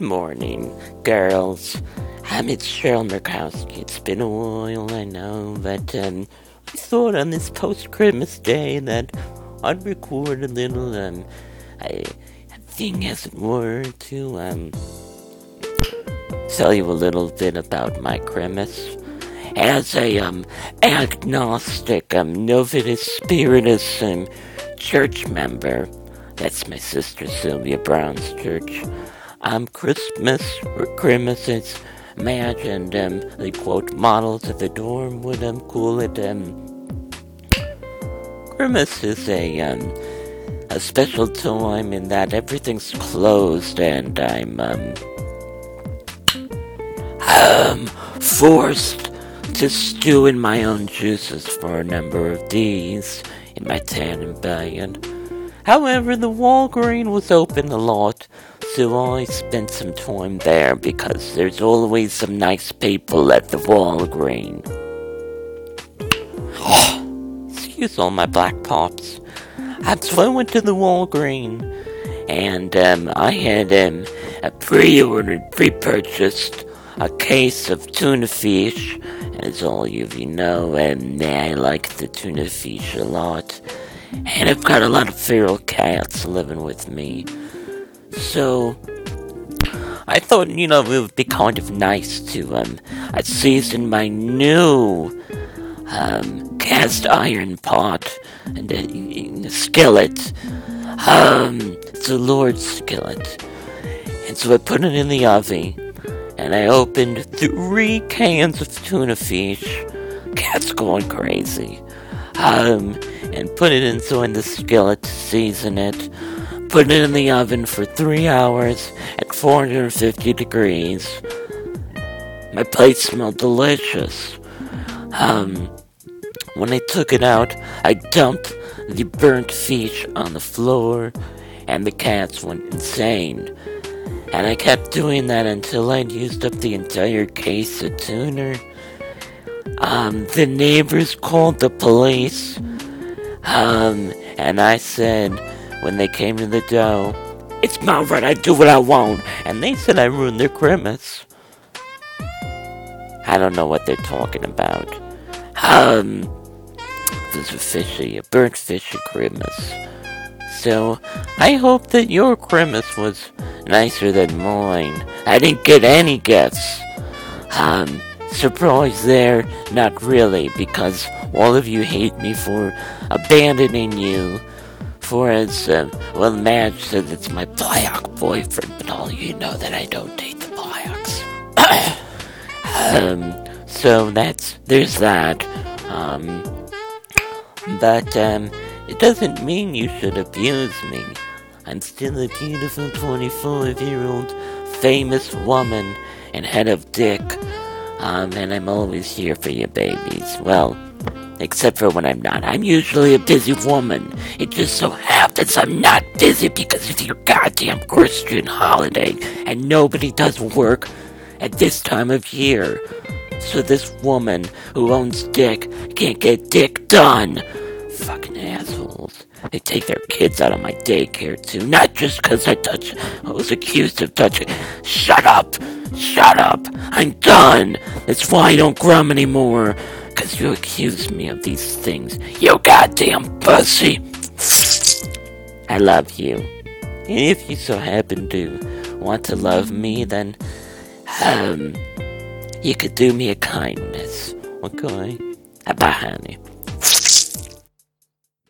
Morning, girls. Um, it's Cheryl Murkowski. It's been a while, I know, but um, I thought on this post-Christmas day that I'd record a little um, thing, as it were, to um, tell you a little bit about my Christmas. As a um, agnostic, um, Novitus Spiritus um, church member, that's my sister Sylvia Browne's church. Um, Christmas, or Christmas is imagined, um, the quote, models of the dorm would, um, call it, um, Christmas is a, um, a special time in that everything's closed and I'm, um, um, forced to stew in my own juices for a number of days in my Tannenbaum. However, the Walgreen was open a lot, so I spent some time there because there's always some nice people at the Walgreen. Excuse all my black pops. So I went to the Walgreen, and um, I had um, a pre-ordered, pre-purchased a case of tuna fish. As all of you know, and I like the tuna fish a lot. And I've got a lot of feral cats living with me. So, I thought, you know, it would be kind of nice to, um, I season my new, um, cast iron pot and a, a skillet. Um, it's a Lodge skillet. And so I put it in the oven, and I opened three cans of tuna fish. Cat's going crazy. Um, and put it into in the skillet to season it. Put it in the oven for three hours at 450 degrees. My plate smelled delicious. Um, when I took it out, I dumped the burnt fish on the floor, and the cats went insane. And I kept doing that until I'd used up the entire case of tuna. Um, the neighbors called the police. Um, and I said, when they came to the dough, it's my right, I do what I want. And they said I ruined their Christmas. I don't know what they're talking about. Um, was a fishy, a burnt fishy Christmas. So, I hope that your Christmas was nicer than mine. I didn't get any gifts. Um, surprise there, not really, because all of you hate me for abandoning you. For as, uh, well, Madge says it's my black boyfriend, but all you know that I don't date the blacks. um, so that's, there's that. Um, but, um, it doesn't mean you should abuse me. I'm still a beautiful 25 year old famous woman and head of dick. Um, and I'm always here for you babies. Well, except for when I'm not. I'm usually a busy woman. It just so happens I'm not busy because of your goddamn Christian holiday, and nobody does work at this time of year. So this woman who owns dick can't get dick done. Fucking assholes. They take their kids out of my daycare too, not just because I touch. I was accused of touching. Shut up! Shut up! I'm done! That's why I don't grum anymore. Cause you accuse me of these things. You goddamn pussy! I love you. And if you so happen to want to love me, then, um, you could do me a kindness. Okay? Bye, honey.